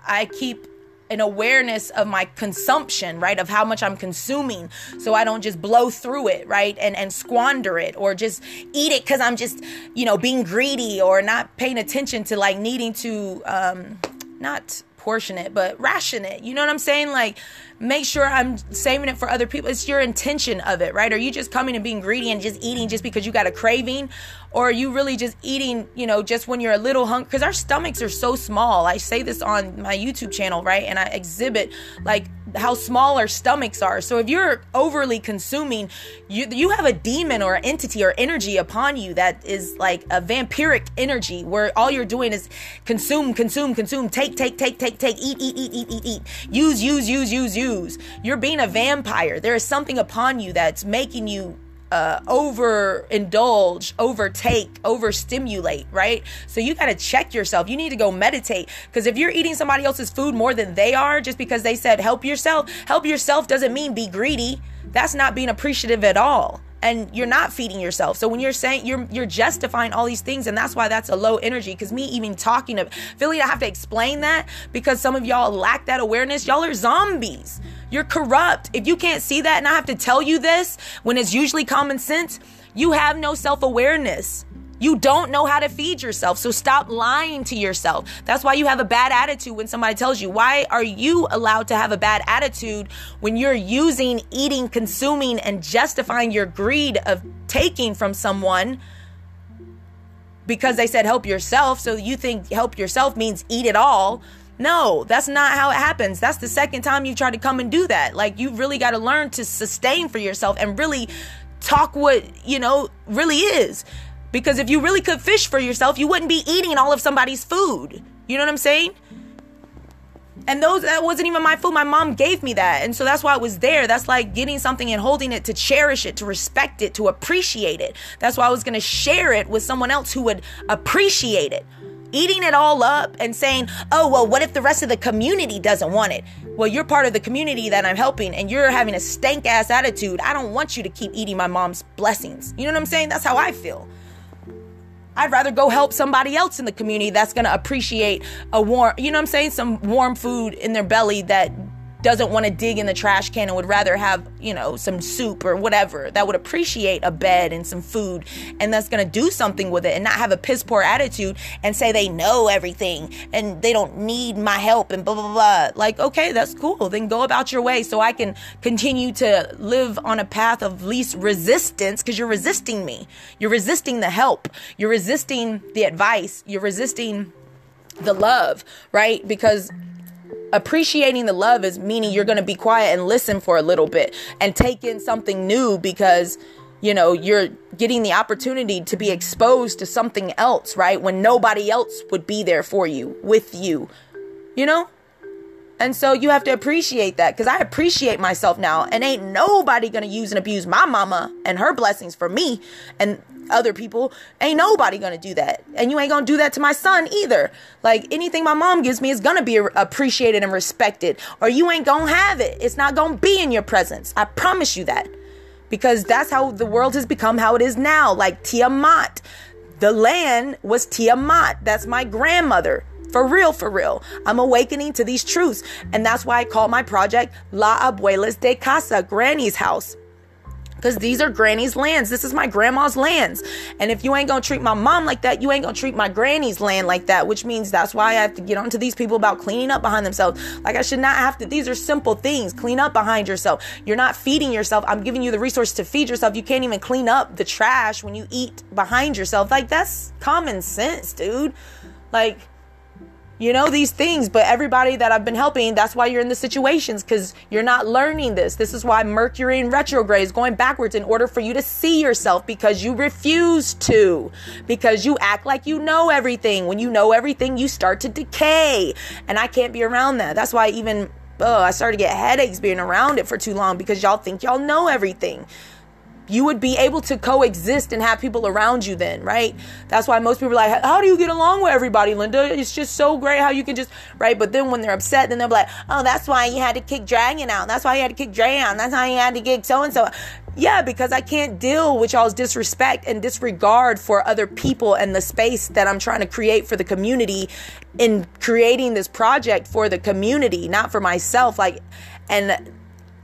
I keep an awareness of my consumption, right? Of how much I'm consuming. So I don't just blow through it, right? And and squander it or just eat it cuz I'm just, you know, being greedy or not paying attention to like needing to um not portion it, but ration it. You know what I'm saying? Like, make sure I'm saving it for other people. It's your intention of it, right? Are you just coming and being greedy and just eating just because you got a craving? Or are you really just eating, you know, just when you're a little hungry? Because our stomachs are so small. I say this on my YouTube channel, right? And I exhibit like how small our stomachs are. So if you're overly consuming, you you have a demon or entity or energy upon you that is like a vampiric energy where all you're doing is consume, consume, consume, take, take, take, take, take, eat, eat, eat, eat, eat, eat, use, use, use, use, use. You're being a vampire. There is something upon you that's making you uh, overindulge, overtake, overstimulate, right? So you got to check yourself. You need to go meditate because if you're eating somebody else's food more than they are, just because they said help yourself, help yourself doesn't mean be greedy. That's not being appreciative at all and you're not feeding yourself. So when you're saying you're you're justifying all these things, and that's why that's a low energy. Because me even talking to Philly, I have to explain that because some of y'all lack that awareness. Y'all are zombies. You're corrupt. If you can't see that, and I have to tell you this when it's usually common sense, you have no self awareness. You don't know how to feed yourself. So stop lying to yourself. That's why you have a bad attitude when somebody tells you. Why are you allowed to have a bad attitude when you're using, eating, consuming, and justifying your greed of taking from someone? Because they said help yourself. So you think help yourself means eat it all. No, that's not how it happens. That's the second time you tried to come and do that. Like you've really got to learn to sustain for yourself and really talk what, you know, really is. Because if you really could fish for yourself, you wouldn't be eating all of somebody's food. You know what I'm saying? And those that wasn't even my food. My mom gave me that. And so that's why it was there. That's like getting something and holding it to cherish it, to respect it, to appreciate it. That's why I was going to share it with someone else who would appreciate it. Eating it all up and saying, "Oh, well, what if the rest of the community doesn't want it?" Well, you're part of the community that I'm helping and you're having a stank ass attitude. I don't want you to keep eating my mom's blessings. You know what I'm saying? That's how I feel. I'd rather go help somebody else in the community that's going to appreciate a warm, you know what I'm saying? Some warm food in their belly that doesn't want to dig in the trash can and would rather have, you know, some soup or whatever that would appreciate a bed and some food and that's going to do something with it and not have a piss poor attitude and say they know everything and they don't need my help and blah, blah, blah. Like, okay, that's cool. Then go about your way so I can continue to live on a path of least resistance because you're resisting me. You're resisting the help. You're resisting the advice. You're resisting the love, right? Because appreciating the love is meaning you're going to be quiet and listen for a little bit and take in something new because you know you're getting the opportunity to be exposed to something else right when nobody else would be there for you with you you know and so you have to appreciate that because I appreciate myself now. And ain't nobody gonna use and abuse my mama and her blessings for me and other people. Ain't nobody gonna do that. And you ain't gonna do that to my son either. Like anything my mom gives me is gonna be appreciated and respected. Or you ain't gonna have it. It's not gonna be in your presence. I promise you that. Because that's how the world has become how it is now. Like Tiamat. The land was Tiamat. That's my grandmother. For real, for real. I'm awakening to these truths. And that's why I call my project La Abuela's de Casa, Granny's House. Because these are Granny's lands. This is my grandma's lands. And if you ain't gonna treat my mom like that, you ain't gonna treat my granny's land like that, which means that's why I have to get onto these people about cleaning up behind themselves. Like I should not have to, these are simple things. Clean up behind yourself. You're not feeding yourself. I'm giving you the resource to feed yourself. You can't even clean up the trash when you eat behind yourself. Like that's common sense, dude. Like, you know these things but everybody that i've been helping that's why you're in the situations because you're not learning this. This is why mercury in retrograde is going backwards in order for you to see yourself because you refuse to because you act like you know everything. When you know everything you start to decay and i can't be around that. That's why even oh i started to get headaches being around it for too long because y'all think y'all know everything you would be able to coexist and have people around you then, right? That's why most people are like, how do you get along with everybody, Linda? It's just so great how you can just, right? But then when they're upset, then they're like, oh, that's why you had to kick Dragon out. That's why you had to kick Dre out. That's how you had to kick so and so. Yeah, because I can't deal with y'all's disrespect and disregard for other people and the space that I'm trying to create for the community in creating this project for the community, not for myself. Like, and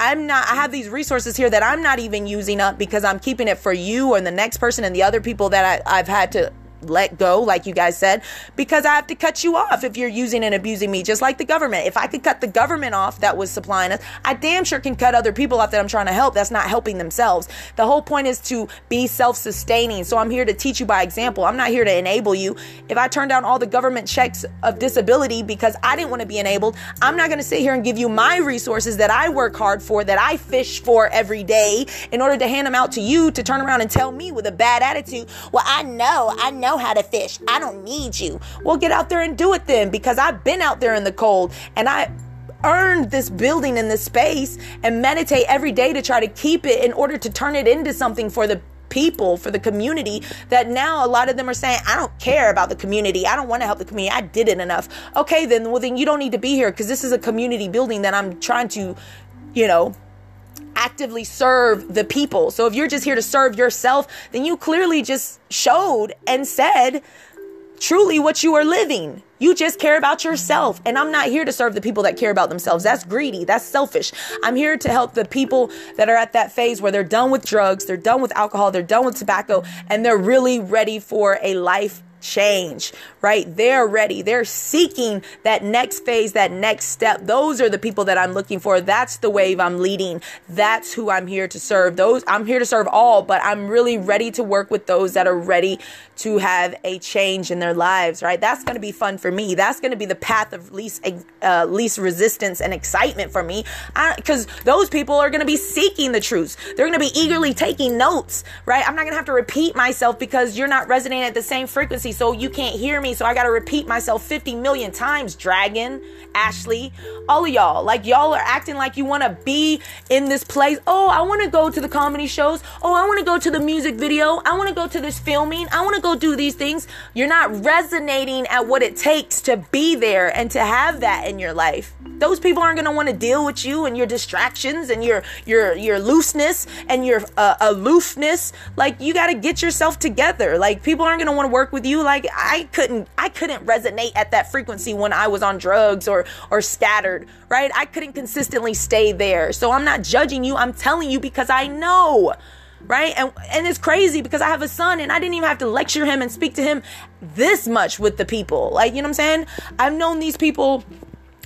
I'm not, I have these resources here that I'm not even using up because I'm keeping it for you and the next person and the other people that I, I've had to let go, like you guys said, because I have to cut you off if you're using and abusing me, just like the government. If I could cut the government off that was supplying us, I damn sure can cut other people off that I'm trying to help that's not helping themselves. The whole point is to be self sustaining. So I'm here to teach you by example. I'm not here to enable you. If I turn down all the government checks of disability because I didn't want to be enabled, I'm not going to sit here and give you my resources that I work hard for, that I fish for every day in order to hand them out to you to turn around and tell me with a bad attitude, well, I know, I know how to fish. I don't need you. Well, get out there and do it then because I've been out there in the cold and I earned this building and this space and meditate every day to try to keep it in order to turn it into something for the people, for the community, that now a lot of them are saying, I don't care about the community. I don't want to help the community. I did it enough. Okay, then, well, then you don't need to be here because this is a community building that I'm trying to, you know, actively serve the people. So if you're just here to serve yourself, then you clearly just showed and said truly what you are living. You just care about yourself. And I'm not here to serve the people that care about themselves. That's greedy. That's selfish. I'm here to help the people that are at that phase where they're done with drugs, they're done with alcohol, they're done with tobacco, and they're really ready for a life change, right? They're ready. They're seeking that next phase, that next step. Those are the people that I'm looking for. That's the wave I'm leading. That's who I'm here to serve. Those I'm here to serve all, but I'm really ready to work with those that are ready to have a change in their lives, right? That's going to be fun for me. That's going to be the path of least uh, least resistance and excitement for me, because those people are going to be seeking the truth. They're going to be eagerly taking notes, right? I'm not going to have to repeat myself because you're not resonating at the same frequency, so you can't hear me. So I got to repeat myself 50 million times. Dragon, Ashley, all of y'all, like y'all are acting like you want to be in this place. Oh, I want to go to the comedy shows. Oh, I want to go to the music video. I want to go to this filming. I want to go do these things. You're not resonating at what it takes to be there and to have that in your life. Those people aren't want to deal with you and your distractions and your your your looseness and your uh, aloofness. Like you got to get yourself together. Like people aren't going to want to work with you. Like I couldn't I couldn't resonate at that frequency when I was on drugs or or scattered, right? I couldn't consistently stay there. So I'm not judging you. I'm telling you because I know right? And and it's crazy because I have a son and I didn't even have to lecture him and speak to him this much with the people. Like, you know what I'm saying? I've known these people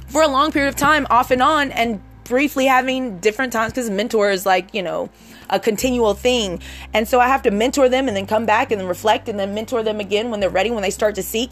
for a long period of time off and on and briefly having different times because mentors like, you know, a continual thing. And so I have to mentor them and then come back and then reflect and then mentor them again when they're ready, when they start to seek.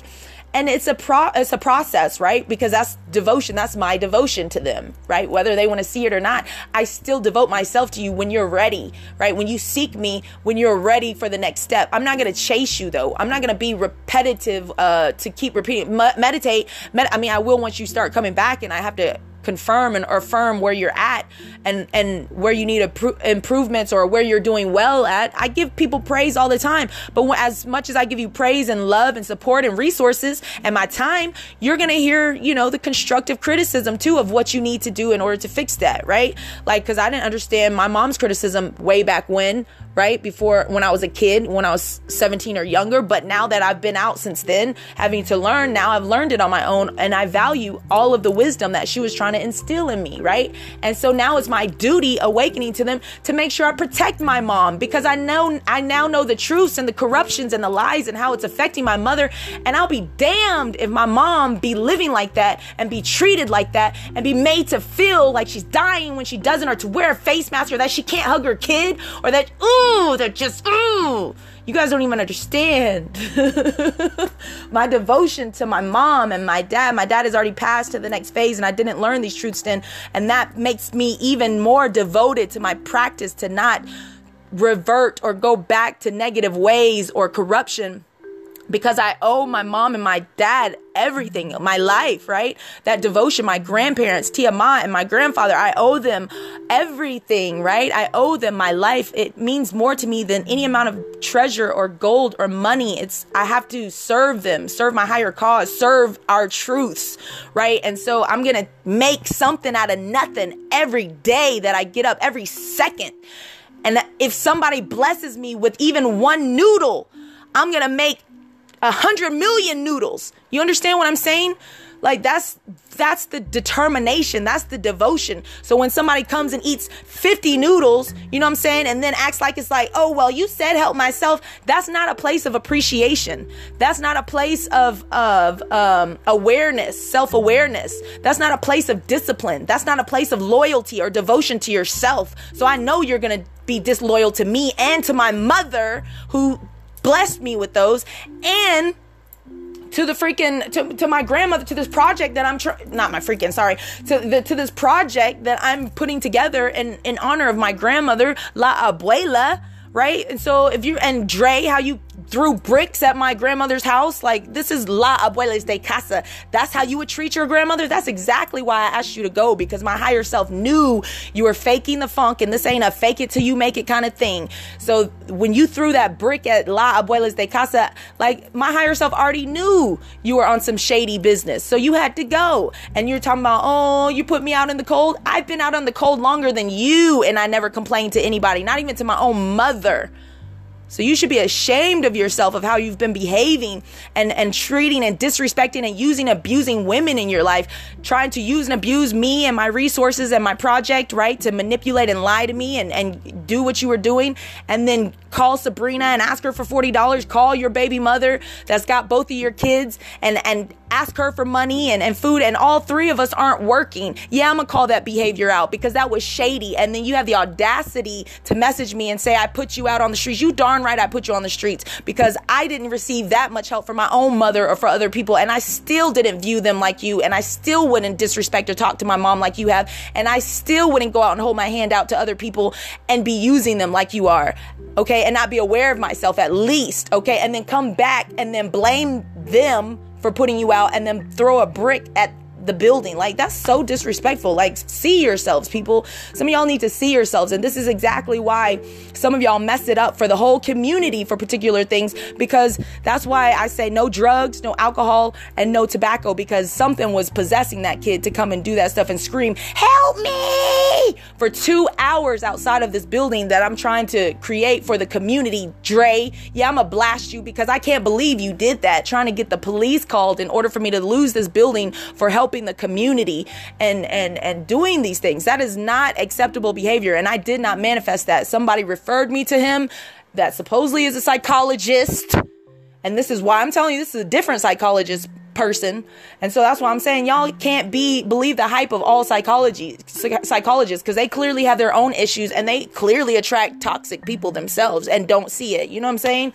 And it's a pro it's a process right? Because that's devotion. That's my devotion to them right? Whether they want to see it or not i still devote myself to you when you're ready right? When you seek me when you're ready for the next step. I'm not going to chase you though. I'm not going to be repetitive uh to keep repeating meditate. Med- i mean i will once you start coming back and i have to confirm and affirm where you're at and and where you need improvements or where you're doing well at i give people praise all the time. But as much as i give you praise and love and support and resources and my time you're gonna hear you know the constructive criticism too of what you need to do in order to fix that right? Like because i didn't understand my mom's criticism way back when right? Before when I was a kid, when I was 17 or younger. But now that I've been out since then, having to learn, now I've learned it on my own and I value all of the wisdom that she was trying to instill in me, right? And so now it's my duty awakening to them to make sure I protect my mom because I know I now know the truths and the corruptions and the lies and how it's affecting my mother. And I'll be damned if my mom be living like that and be treated like that and be made to feel like she's dying when she doesn't or to wear a face mask or that she can't hug her kid or that, ooh, ooh, they're just, ooh. You guys don't even understand my devotion to my mom and my dad. My dad has already passed to the next phase, and I didn't learn these truths then. And that makes me even more devoted to my practice to not revert or go back to negative ways or corruption because I owe my mom and my dad everything, my life, right? That devotion, my grandparents, Tiamat and my grandfather, I owe them everything, right? I owe them my life. It means more to me than any amount of treasure or gold or money. It's, I have to serve them, serve my higher cause, serve our truths, right? And so I'm going to make something out of nothing every day that I get up, every second. And if somebody blesses me with even one noodle, I'm going to make a hundred million noodles. You understand what I'm saying? Like that's that's the determination, that's the devotion. So when somebody comes and eats 50 noodles, you know what I'm saying, and then acts like it's like, "Oh, well, you said help myself." That's not a place of appreciation. That's not a place of of um, awareness, self-awareness. That's not a place of discipline. That's not a place of loyalty or devotion to yourself. So I know you're going to be disloyal to me and to my mother who blessed me with those. And to the freaking to, to my grandmother to this project that I'm trying not my freaking sorry to the to this project that I'm putting together in in honor of my grandmother La Abuela right? And so if you and Dre how you threw bricks at my grandmother's house. Like, this is la abuelas de casa. That's how you would treat your grandmother. That's exactly why I asked you to go because my higher self knew you were faking the funk and this ain't a fake it till you make it kind of thing. So when you threw that brick at la abuelas de casa, like my higher self already knew you were on some shady business. So you had to go. And you're talking about, oh, you put me out in the cold. I've been out in the cold longer than you and I never complained to anybody, not even to my own mother. So you should be ashamed of yourself of how you've been behaving and, and treating and disrespecting and using, abusing women in your life, trying to use and abuse me and my resources and my project, right? To manipulate and lie to me and, and do what you were doing. And then call Sabrina and ask her for $40. Call your baby mother that's got both of your kids and, and ask her for money and, and food. And all three of us aren't working. Yeah, I'm gonna call that behavior out because that was shady. And then you have the audacity to message me and say, I put you out on the streets. You darn right I put you on the streets because I didn't receive that much help from my own mother or for other people. And I still didn't view them like you. And I still wouldn't disrespect or talk to my mom like you have. And I still wouldn't go out and hold my hand out to other people and be using them like you are okay, and not be aware of myself at least, okay, and then come back and then blame them for putting you out and then throw a brick at the building. Like that's so disrespectful. Like see yourselves, people. Some of y'all need to see yourselves. And this is exactly why some of y'all mess it up for the whole community for particular things because that's why I say no drugs, no alcohol, and no tobacco because something was possessing that kid to come and do that stuff and scream, "Help me!" for 2 hours outside of this building that I'm trying to create for the community. Dre, yeah, I'm gonna blast you because I can't believe you did that trying to get the police called in order for me to lose this building for help helping the community and and and doing these things. That is not acceptable behavior and I did not manifest that. Somebody referred me to him that supposedly is a psychologist. And this is why I'm telling you this is a different psychologist person. And so that's why I'm saying y'all can't be believe the hype of all psychology psychologists because they clearly have their own issues and they clearly attract toxic people themselves and don't see it. You know what I'm saying?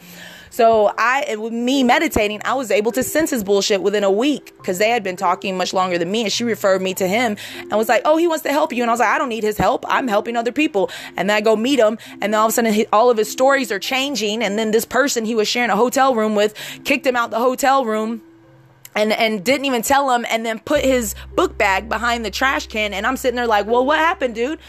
So I, with me meditating, I was able to sense his bullshit within a week because they had been talking much longer than me. And she referred me to him and was like, "Oh, he wants to help you." And I was like, "I don't need his help. I'm helping other people." And then I go meet him, and then all of a sudden, he, all of his stories are changing. And then this person he was sharing a hotel room with kicked him out the hotel room and and didn't even tell him and then put his book bag behind the trash can and I'm sitting there like, "Well, what happened, dude?"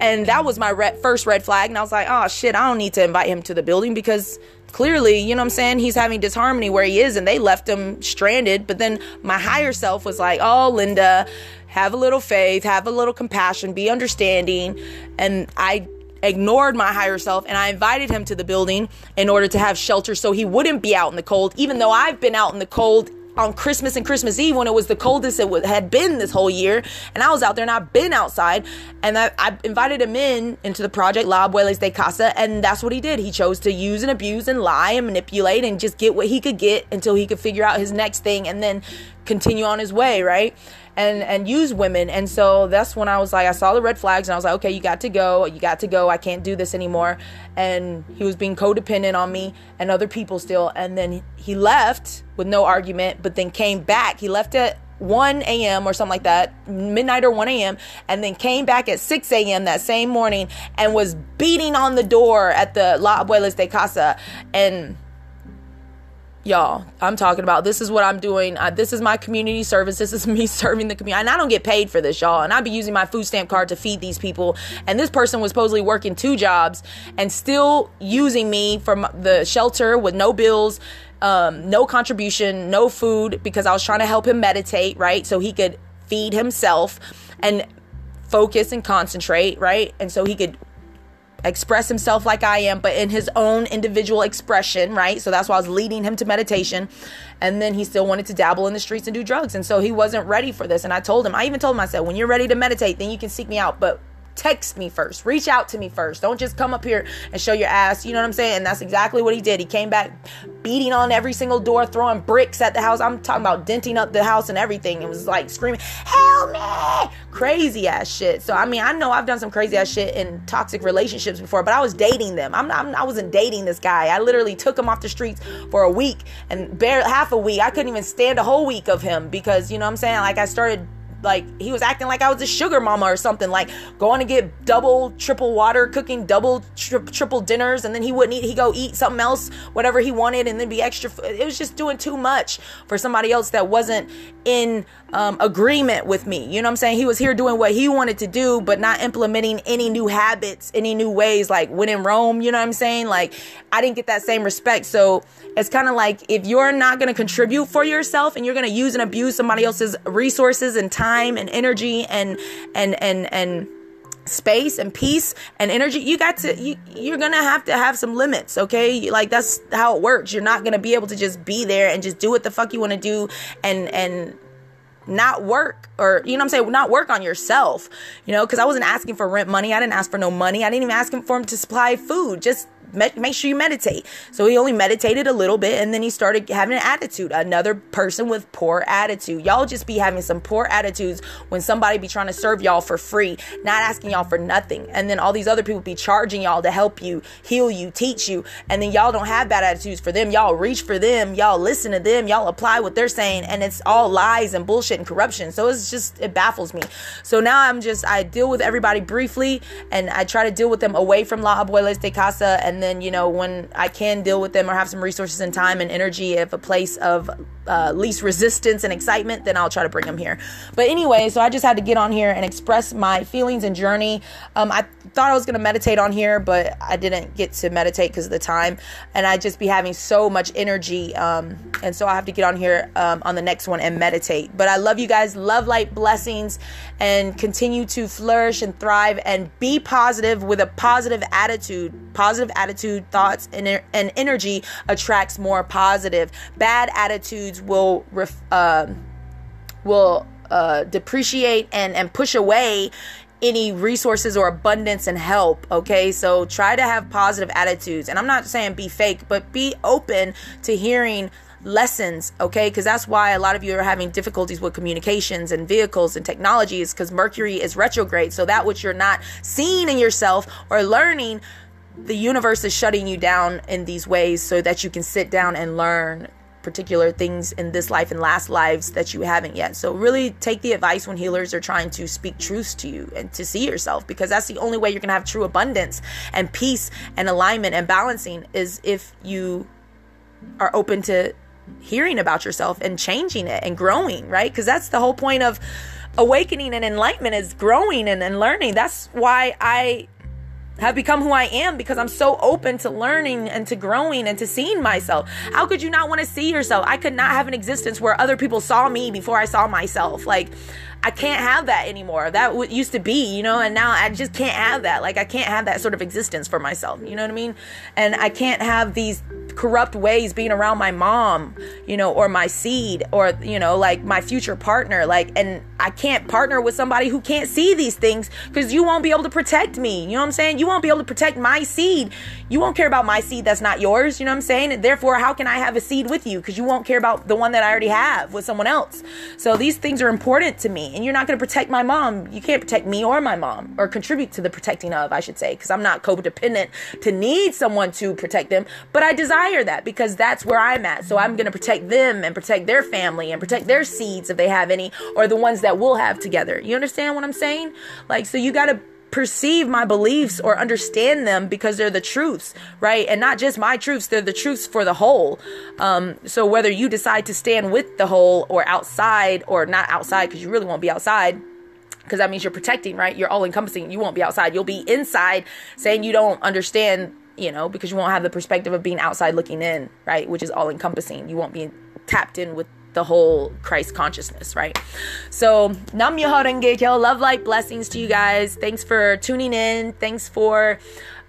And that was my first red flag and I was like, "Oh shit, I don't need to invite him to the building because clearly, you know what I'm saying? He's having disharmony where he is and they left him stranded. But then my higher self was like, oh, Linda, have a little faith, have a little compassion, be understanding. And I ignored my higher self and I invited him to the building in order to have shelter so he wouldn't be out in the cold, even though I've been out in the cold on Christmas and Christmas Eve when it was the coldest it had been this whole year. And I was out there and I've been outside. And I, I invited him in into the project La Abuelas de Casa. And that's what he did. He chose to use and abuse and lie and manipulate and just get what he could get until he could figure out his next thing and then continue on his way, right? And and use women. And so that's when I was like, I saw the red flags, and I was like, okay, you got to go, you got to go. I can't do this anymore. And he was being codependent on me and other people still. And then he left with no argument, but then came back. He left at 1 a.m. or something like that, midnight or 1 a.m., and then came back at 6 a.m. that same morning and was beating on the door at the La Abuelas de Casa. And y'all i'm talking about this is what i'm doing. Uh, this is my community service. This is me serving the community. And i don't get paid for this y'all. And i'd be using my food stamp card to feed these people. And this person was supposedly working two jobs and still using me for the shelter with no bills um, no contribution no food because i was trying to help him meditate right? So he could feed himself and focus and concentrate right? And so he could express himself like I am, but in his own individual expression, right? So that's why I was leading him to meditation. And then he still wanted to dabble in the streets and do drugs. And so he wasn't ready for this. And I told him, I even told him, I said, when you're ready to meditate, then you can seek me out. But text me first. Reach out to me first. Don't just come up here and show your ass. You know what I'm saying? And that's exactly what he did. He came back beating on every single door, throwing bricks at the house. I'm talking about denting up the house and everything. It was like screaming, "Help me!" Crazy ass shit. So I mean, I know I've done some crazy ass shit in toxic relationships before, but I was dating them. I'm not. I wasn't dating this guy. I literally took him off the streets for a week and barely half a week. I couldn't even stand a whole week of him because you know what I'm saying. Like I started like he was acting like I was a sugar mama or something, like going to get double, triple water, cooking double, tri- triple dinners, and then he wouldn't eat. He go eat something else, whatever he wanted, and then be extra. It was just doing too much for somebody else that wasn't in um, agreement with me. You know what I'm saying? He was here doing what he wanted to do, but not implementing any new habits, any new ways. Like when in Rome, you know what I'm saying? Like I didn't get that same respect. So it's kind of like if you're not going to contribute for yourself and you're going to use and abuse somebody else's resources and time and energy and and and and space and peace and energy you got to you you're gonna have to have some limits okay? Like that's how it works. You're not gonna be able to just be there and just do what the fuck you want to do and and not work or you know I'm saying not work on yourself you know? Because I wasn't asking for rent money. I didn't ask for no money. I didn't even ask him for him to supply food. Just make sure you meditate. So he only meditated a little bit and then he started having an attitude. Another person with poor attitude. Y'all just be having some poor attitudes when somebody be trying to serve y'all for free, not asking y'all for nothing. And then all these other people be charging y'all to help you, heal you, teach you. And then y'all don't have bad attitudes for them. Y'all reach for them. Y'all listen to them. Y'all apply what they're saying. And it's all lies and bullshit and corruption. So it's just, it baffles me. So now I'm just, I deal with everybody briefly and I try to deal with them away from La Abuela de Casa and then you know when i can deal with them or have some resources and time and energy if a place of uh, least resistance and excitement then i'll try to bring them here. But anyway so i just had to get on here and express my feelings and journey. Um, i thought i was going to meditate on here but i didn't get to meditate because of the time. And i just be having so much energy um, and so i have to get on here um, on the next one and meditate. But i love you guys. Love light blessings and continue to flourish and thrive and be positive with a positive attitude positive attitude attitude, thoughts, and, and energy attracts more positive. Bad attitudes will ref, uh, will uh, depreciate and and push away any resources or abundance and help. Okay, so try to have positive attitudes, and I'm not saying be fake, but be open to hearing lessons okay because that's why a lot of you are having difficulties with communications and vehicles and technologies because mercury is retrograde so that which you're not seeing in yourself or learning the universe is shutting you down in these ways so that you can sit down and learn particular things in this life and last lives that you haven't yet. So really take the advice when healers are trying to speak truths to you and to see yourself because that's the only way you're going to have true abundance and peace and alignment and balancing is if you are open to hearing about yourself and changing it and growing, right? Because that's the whole point of awakening and enlightenment is growing and, and learning. That's why I have become who I am because I'm so open to learning and to growing and to seeing myself. How could you not want to see yourself? I could not have an existence where other people saw me before I saw myself. Like, I can't have that anymore. That used to be, you know, and now I just can't have that. Like, I can't have that sort of existence for myself. You know what I mean? And I can't have these corrupt ways being around my mom, you know, or my seed or, you know, like my future partner. Like, and I can't partner with somebody who can't see these things because you won't be able to protect me. You know what I'm saying? You won't be able to protect my seed. You won't care about my seed that's not yours. You know what I'm saying? And therefore, how can I have a seed with you? Because you won't care about the one that I already have with someone else. So these things are important to me. And you're not going to protect my mom. You can't protect me or my mom or contribute to the protecting of, I should say, because I'm not codependent to need someone to protect them. But I desire that because that's where I'm at. So I'm going to protect them and protect their family and protect their seeds if they have any or the ones that we'll have together. You understand what I'm saying? Like, so you got to perceive my beliefs or understand them because they're the truths, right? And not just my truths, they're the truths for the whole. Um, so whether you decide to stand with the whole or outside or not outside, because you really won't be outside because that means you're protecting, right? You're all encompassing. You won't be outside. You'll be inside saying you don't understand you know, because you won't have the perspective of being outside looking in, right? Which is all encompassing. You won't be tapped in with the whole Christ consciousness, right? So, Nam Myoho Renge Kyo, love light blessings to you guys. Thanks for tuning in. Thanks for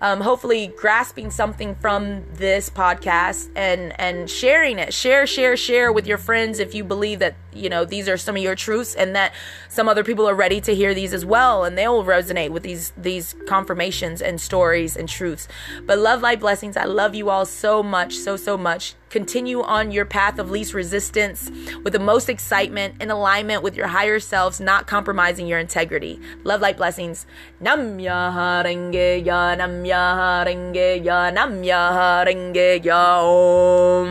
um, hopefully grasping something from this podcast and and sharing it. Share, share, share with your friends if you believe that you know these are some of your truths and that some other people are ready to hear these as well and they will resonate with these these confirmations and stories and truths. But love, light, blessings. I love you all so much, so so much. Continue on your path of least resistance with the most excitement in alignment with your higher selves, not compromising your integrity. Love, light, blessings. Nam ya nam Namya Rengeya Namya Rengeya Om